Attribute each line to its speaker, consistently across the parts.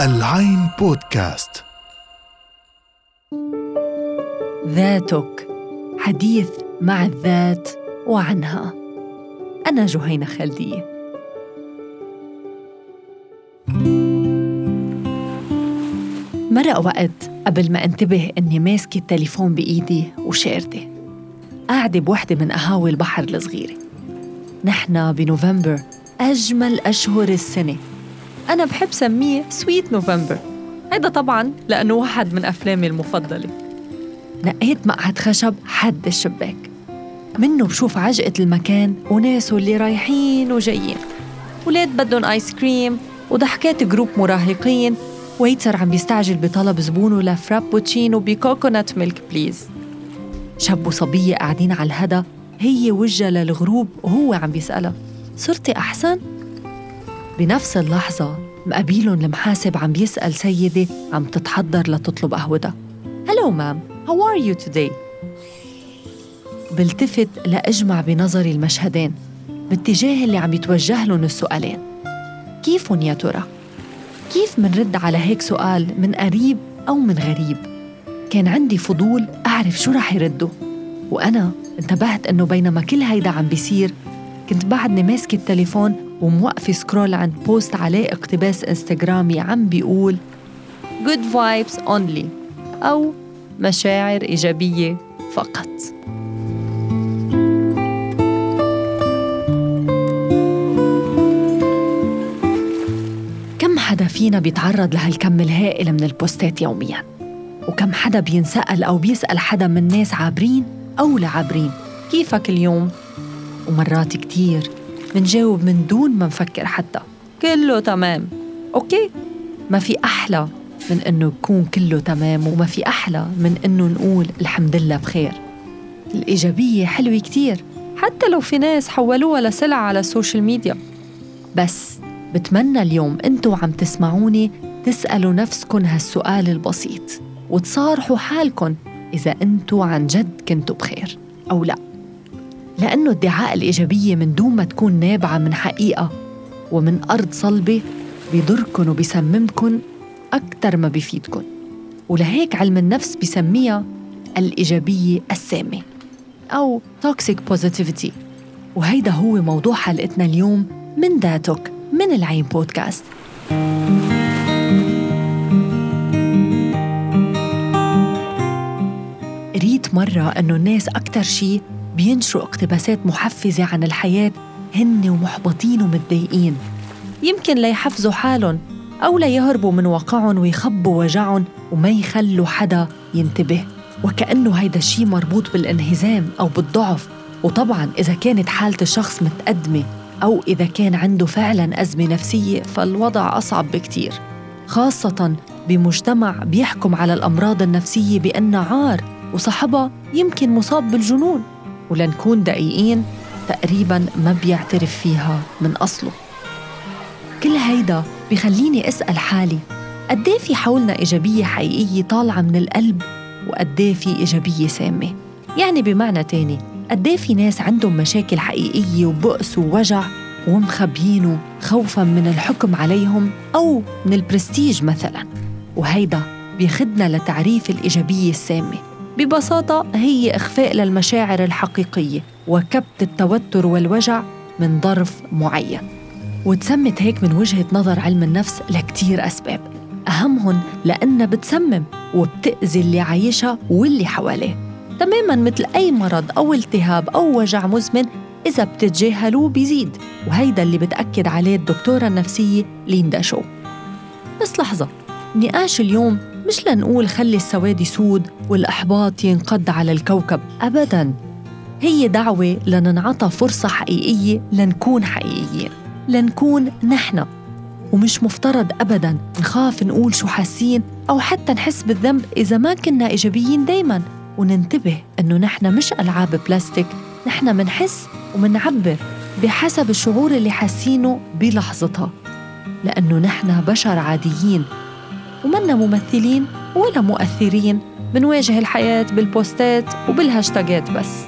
Speaker 1: العين بودكاست.
Speaker 2: ذاتك حديث مع الذات وعنها. أنا جهينة خالدية مرق وقت قبل ما انتبه إني ماسكة التليفون بإيدي وشاردة قاعدة بوحدة من قهاوي البحر الصغيرة. نحن بنوفمبر أجمل أشهر السنة. أنا بحب سميه Sweet November هيدا طبعا لأنه واحد من أفلامي المفضلة. نقيت مقعد خشب حد الشباك. منه بشوف عجقة المكان وناسه اللي رايحين وجايين. ولاد بدهم آيس كريم وضحكات group مراهقين. waiter عم بيستعجل بطلب زبونه ل frappuccino ب coconut milk please شاب وصبية قاعدين على الهدى. هي وجهها للغروب وهو عم بيسألها. صرتي أحسن؟ بنفس اللحظة مقابلهم المحاسب عم بيسأل سيدة عم تتحضر لتطلب قهوتها Hello ma'am, how are you today? بلتفت لأجمع بنظري المشهدين باتجاه اللي عم يتوجه لهم السؤالين كيفن يا ترى؟ كيف منرد على هيك سؤال من قريب أو من غريب؟ كان عندي فضول أعرف شو رح يردوا وأنا انتبهت إنه بينما كل هيدا عم بيصير كنت بعدني ماسكة التليفون وموقفة scroll عند post عليه اقتباس انستغرامي عم بيقول Good vibes only أو مشاعر إيجابية فقط. كم حدا فينا بيتعرض لهالكم الهائل من البوستات يومياً؟ وكم حدا بينسأل أو بيسأل حدا من ناس عابرين أو لعابرين؟ كيفك اليوم؟ ومرات كتير. منجاوب من دون ما نفكر حتى. كله تمام. okay؟ ما في أحلى من إنه يكون كله تمام وما في أحلى من إنه نقول الحمد لله بخير. الإيجابية حلوة كتير حتى لو في ناس حولوها لسلعة على ال social media. بس بتمنى اليوم أنتوا عم تسمعوني تسألوا نفسكن هالسؤال البسيط وتصارحوا حالكن إذا أنتوا عن جد كنتوا بخير أو لا. لأنه ادعاء الإيجابية من دون ما تكون نابعة من حقيقة ومن أرض صلبة بيضركن وبيسممكن أكثر ما بيفيدكن ولهيك علم النفس بسميها الإيجابية السامة أو toxic positivity. وهيدا هو موضوع حلقتنا اليوم من ذاتك من العين بودكاست. قريت مرة أنه الناس أكتر شي بينشروا اقتباسات محفزة عن الحياة هن ومحبطين ومتضايقين. يمكن ليحفزوا حالهم أو ليهربوا من واقعهم ويخبوا وجعهم وما يخلوا حدا ينتبه. وكأنه هيدا الشيء مربوط بالانهزام أو بالضعف. وطبعا إذا كانت حالة الشخص متقدمة أو إذا كان عنده فعلا أزمة نفسية فالوضع أصعب بكتير. خاصة بمجتمع بيحكم على الأمراض النفسية بأنها عار وصاحبها يمكن مصاب بالجنون. ولنكون دقيقين تقريبا ما بيعترف فيها من أصله. كل هيدا بخليني أسأل حالي قديه في حولنا إيجابية حقيقية طالعة من القلب وقديه في إيجابية سامة؟ يعني بمعنى تاني قديه في ناس عندهم مشاكل حقيقية وبؤس ووجع ومخبيينه خوفا من الحكم عليهم أو من البرستيج مثلا؟ وهيدا بيخدنا لتعريف الإيجابية السامة. ببساطة هي إخفاء للمشاعر الحقيقية وكبت التوتر والوجع من ظرف معين. وتسمت هيك من وجهة نظر علم النفس لكتير أسباب. أهمهم لأنها بتسمم وبتأذي اللي عايشها واللي حواليه. تماما مثل أي مرض أو التهاب أو وجع مزمن إذا بتتجاهلوه بيزيد. وهيدا اللي بتأكد عليه الدكتورة النفسية ليندا شو. بس لحظة نقاش اليوم مش لنقول خلي السواد يسود والإحباط ينقض على الكوكب أبداً. هي دعوة لننعطى فرصة حقيقية لنكون حقيقيين لنكون نحن. ومش مفترض أبداً نخاف نقول شو حاسين أو حتى نحس بالذنب إذا ما كنا إيجابيين دايماً. وننتبه إنه نحن مش ألعاب بلاستيك نحن منحس ومنعبر بحسب الشعور اللي حاسينه بلحظتها. لأنه نحن بشر عاديين. ومنا ممثلين ولا مؤثرين. منواجه الحياة بالبوستات وبالهاشتاجات بس.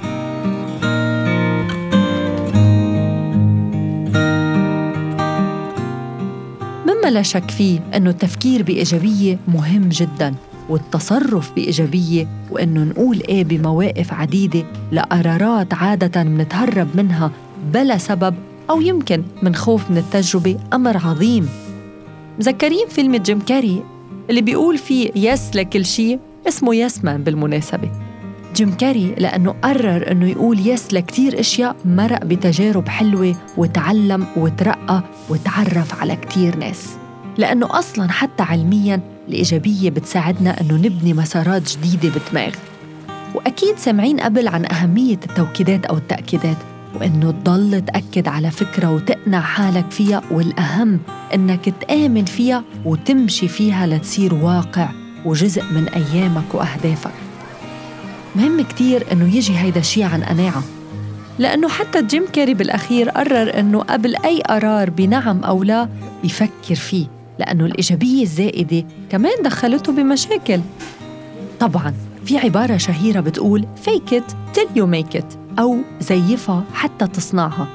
Speaker 2: مما لا شك فيه أنه التفكير بإيجابية مهم جداً والتصرف بإيجابية وأنه نقول إيه بمواقف عديدة لقرارات عادة منتهرب منها بلا سبب أو يمكن من خوف من التجربة أمر عظيم. متذكرين فيلم جيم كاري اللي بيقول فيه yes لكل شيء اسمه Yes Man بالمناسبة. جيم كاري لأنه قرر أنه يقول yes لكتير أشياء مرق بتجارب حلوة وتعلم وترقى وتعرف على كتير ناس. لأنه أصلاً حتى علمياً الإيجابية بتساعدنا أنه نبني مسارات جديدة بالدماغ وأكيد سامعين قبل عن أهمية التوكيدات أو التأكيدات. وإنه تضل تأكد على فكرة وتقنع حالك فيها والأهم إنك تآمن فيها وتمشي فيها لتصير واقع وجزء من أيامك وأهدافك. مهم كتير إنه يجي هيدا الشيء عن قناعة لأنه حتى جيم كاري بالأخير قرر إنه قبل أي قرار بنعم أو لا يفكر فيه لأنه الإيجابية الزائدة كمان دخلته بمشاكل. طبعاً في عبارة شهيرة بتقول fake it till you make it. أو زيفها حتى تصنعها.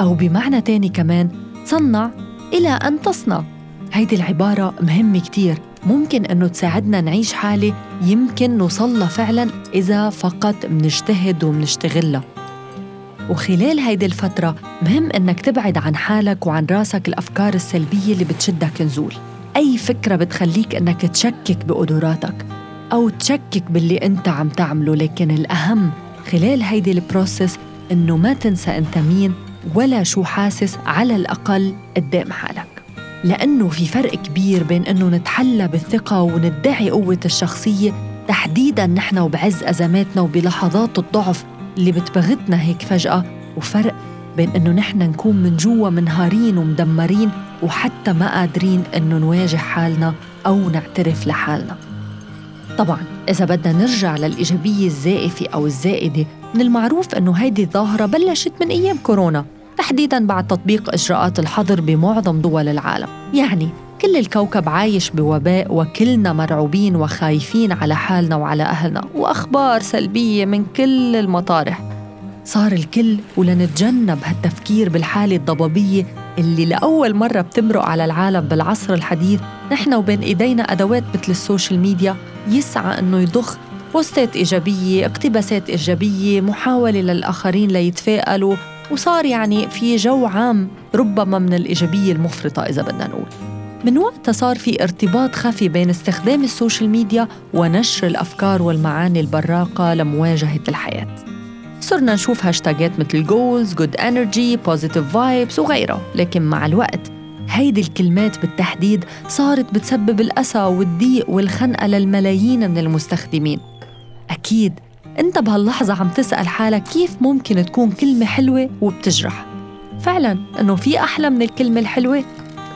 Speaker 2: أو بمعنى تاني كمان تصنع إلى أن تصنع. هيدي العبارة مهمة كتير. ممكن أنه تساعدنا نعيش حالة يمكن نوصلها فعلا إذا فقط منجتهد ومنشتغلها. وخلال هيدي الفترة مهم إنك تبعد عن حالك وعن راسك الأفكار السلبية اللي بتشدك نزول. أي فكرة بتخليك إنك تشكك بقدراتك أو تشكك باللي أنت عم تعمله لكن الأهم خلال هيدي البروسس إنه ما تنسى أنت مين ولا شو حاسس على الأقل قدام حالك. لأنه في فرق كبير بين إنه نتحلى بالثقة وندعي قوة الشخصية تحديداً نحن وبعز أزماتنا وبلحظات الضعف اللي بتبغتنا هيك فجأة وفرق بين إنه نحن نكون من جوا منهارين ومدمرين وحتى ما قادرين إنه نواجه حالنا أو نعترف لحالنا. طبعا إذا بدنا نرجع للإيجابية الزائفة أو الزائدة من المعروف إنه هيدي الظاهرة بلشت من أيام كورونا تحديداً بعد تطبيق إجراءات الحظر بمعظم دول العالم. يعني كل الكوكب عايش بوباء وكلنا مرعوبين وخايفين على حالنا وعلى أهلنا وأخبار سلبية من كل المطارح. صار الكل ولنتجنب هالتفكير بالحالة الضبابية اللي لأول مرة بتمرق على العالم بالعصر الحديث نحن وبين إيدينا أدوات مثل ال social media يسعى أنه يضخ بوستات إيجابية اقتباسات إيجابية محاولة للآخرين ليتفائلوا وصار يعني في جو عام ربما من الإيجابية المفرطة إذا بدنا نقول. من وقتها صار في ارتباط خفي بين استخدام ال social media ونشر الأفكار والمعاني البراقة لمواجهة الحياة. صرنا نشوف هاشتاجات مثل goals، good energy، positive vibes وغيرها، لكن مع الوقت هيدي الكلمات بالتحديد صارت بتسبب الأسى والضيق والخنقة للملايين من المستخدمين. أكيد أنت بهاللحظة عم تسأل حالك كيف ممكن تكون كلمة حلوة وبتجرح. فعلا أنه في أحلى من الكلمة الحلوة.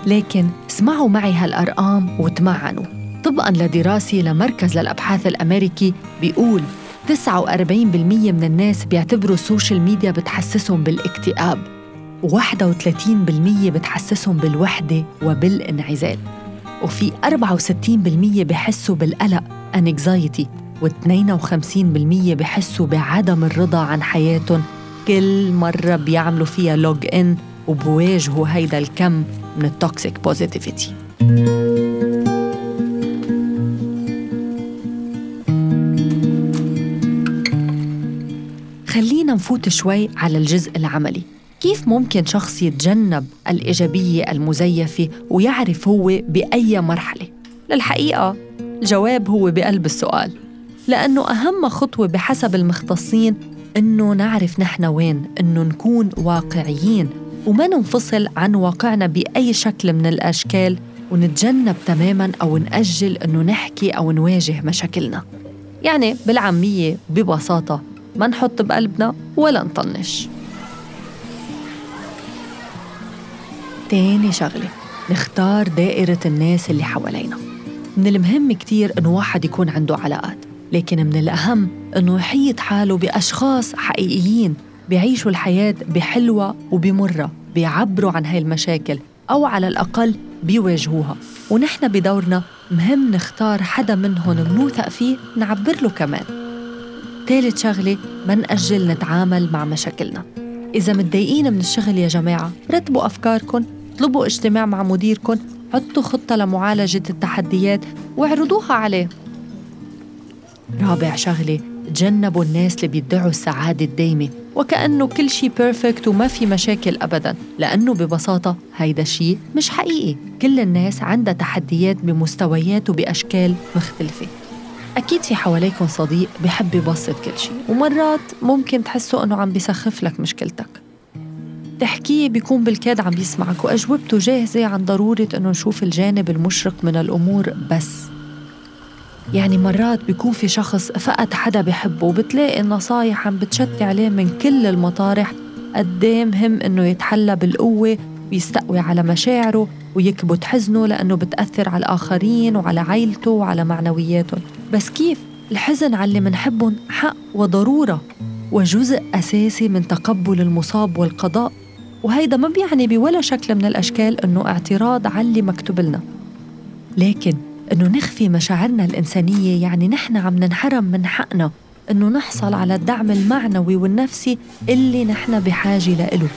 Speaker 2: لكن اسمعوا معي هالأرقام وتمعنوا. طبقاً لدراسة لمركز للأبحاث الأمريكي بيقول 49% من الناس بيعتبروا السوشيال ميديا بتحسسهم بالاكتئاب. و31% بتحسسهم بالوحدة وبالانعزال. وفي 64% بحسوا بالقلق anxiety. و52% بحسوا بعدم الرضا عن حياتهم. كل مرة بيعملوا فيها log in وبواجهوا هيدا الكم من ال toxic positivity خلينا نفوت شوي على الجزء العملي. كيف ممكن شخص يتجنب الإيجابية المزيفة ويعرف هو بأي مرحلة؟ للحقيقة الجواب هو بقلب السؤال. لأنه أهم خطوة بحسب المختصين إنه نعرف نحن وين إنه نكون واقعيين وما ننفصل عن واقعنا بأي شكل من الأشكال ونتجنب تماما أو نأجل إنه نحكي أو نواجه مشاكلنا. يعني بالعامية ببساطة ما نحط بقلبنا ولا نطنش. تاني شغلة نختار دائرة الناس اللي حوالينا. من المهم كتير إنه واحد يكون عنده علاقات لكن من الأهم إنه يحيط حاله بأشخاص حقيقيين بيعيشوا الحياة بحلوة وبمرة بيعبروا عن هاي المشاكل أو على الأقل بيواجهوها. ونحن بدورنا مهم نختار حدا منهم بنوثق فيه نعبر له كمان. ثالث شغلة ما نأجل نتعامل مع مشاكلنا. إذا متضايقين من الشغل يا جماعة رتبوا أفكاركم اطلبوا اجتماع مع مديركم حطوا خطة لمعالجة التحديات واعرضوها عليه. رابع شغلة تجنبوا الناس اللي بيدعوا السعادة الدايمة وكأنه كل شيء بيرفكت وما في مشاكل أبدا لأنه ببساطة هيدا الشيء مش حقيقي. كل الناس عندها تحديات بمستويات وبأشكال مختلفة. أكيد في حواليكم صديق بحب يبسط كل شيء ومرات ممكن تحسوا أنه عم بيسخف لك مشكلتك. تحكيه بيكون بالكاد عم يسمعك وأجوبته جاهزة عن ضرورة أنه نشوف الجانب المشرق من الأمور بس. يعني مرات بيكون في شخص فقد حدا بحبه وبتلاقي النصايح عم بتشتي عليه من كل المطارح قد مهم إنه يتحلى بالقوة ويستقوي على مشاعره ويكبت حزنه لأنه بتأثر على الآخرين وعلى عيلته وعلى معنوياتهم. بس كيف؟ الحزن على اللي منحبهم حق وضرورة وجزء أساسي من تقبل المصاب والقضاء. وهيدا ما بيعني بولا شكل من الأشكال إنه اعتراض على اللي مكتوب لنا. لكن إنه نخفي مشاعرنا الإنسانية يعني نحن عم ننحرم من حقنا إنه نحصل على الدعم المعنوي والنفسي اللي نحن بحاجة لإله.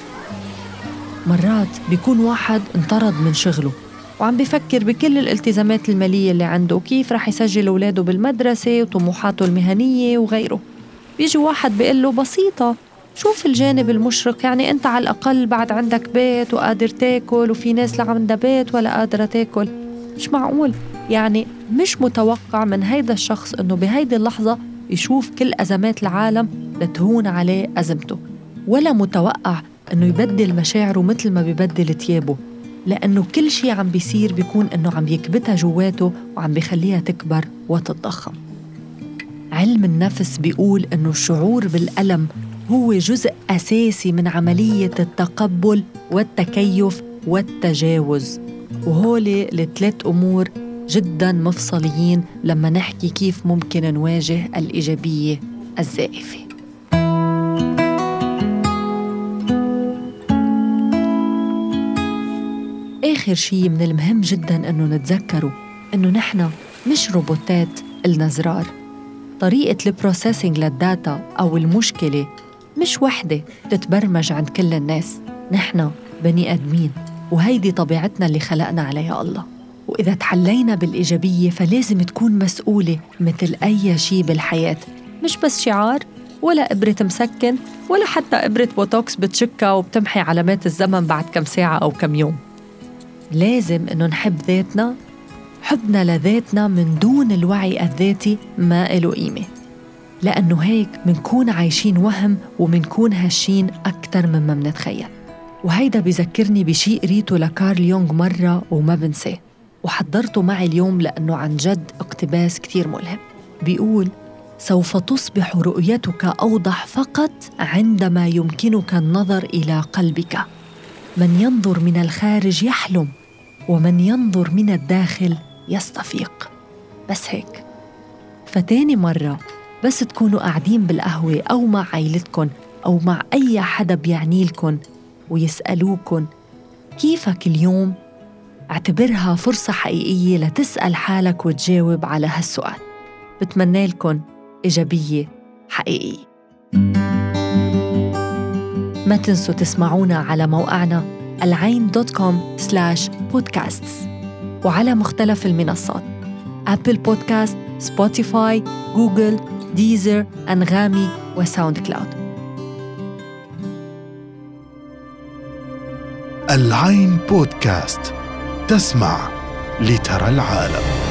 Speaker 2: مرات بيكون واحد انطرد من شغله وعم بفكر بكل الالتزامات المالية اللي عنده وكيف رح يسجل أولاده بالمدرسة وطموحاته المهنية وغيره. بيجي واحد بيقول له بسيطة شوف الجانب المشرق يعني أنت على الأقل بعد عندك بيت وقادر تاكل وفي ناس لا عندها بيت ولا قادرة تاكل. مش معقول. يعني مش متوقع من هيدا الشخص إنه بهيدي اللحظة يشوف كل أزمات العالم لتهون عليه أزمته. ولا متوقع إنه يبدل مشاعره مثل ما ببدل تيابه لأنه كل شيء عم بيصير بيكون إنه عم يكبتها جواته وعم بيخليها تكبر وتتضخم. علم النفس بيقول إنه الشعور بالألم هو جزء أساسي من عملية التقبل والتكيف والتجاوز. وهولي الثلاث أمور جدا مفصليين لما نحكي كيف ممكن نواجه الإيجابية الزائفة. آخر شيء من المهم جدا أنه نتذكره أنه نحن مش روبوتات إلنا زرار طريقة ال processing لل data أو المشكلة مش وحدة تتبرمج عند كل الناس. نحن بني آدمين وهيدي طبيعتنا اللي خلقنا عليها الله. وإذا تحلينا بالإيجابية فلازم تكون مسؤولة مثل أي شيء بالحياة. مش بس شعار ولا إبرة مسكن ولا حتى إبرة بوتوكس بتشكها وبتمحي علامات الزمن بعد كم ساعة أو كم يوم. لازم إنه نحب ذاتنا حبنا لذاتنا من دون الوعي الذاتي ما له قيمة. لأنه هيك منكون عايشين وهم ومنكون هشين أكثر مما منتخيل. وهيدا بذكرني بشيء قريته لكارل يونغ مرة وما بنساه. وحضرته معي اليوم لأنه عن جد اقتباس كتير ملهم. بيقول سوف تصبح رؤيتك أوضح فقط عندما يمكنك النظر إلى قلبك. من ينظر من الخارج يحلم ومن ينظر من الداخل يستفيق. بس هيك. فتاني مرة بس تكونوا قاعدين بالقهوة أو مع عيلتكن أو مع أي حدا بيعني لكن ويسألوكن كيفك اليوم؟ اعتبرها فرصة حقيقية لتسأل حالك وتجاوب على هالسؤال. بتمنى لكم إيجابية حقيقية. ما تنسوا تسمعونا على موقعنا العين dot com slash podcasts وعلى مختلف المنصات أبل بودكاست، سبوتيفاي، جوجل، ديزر، أنغامي وساوند كلاود
Speaker 1: العين بودكاست تسمع لترى العالم.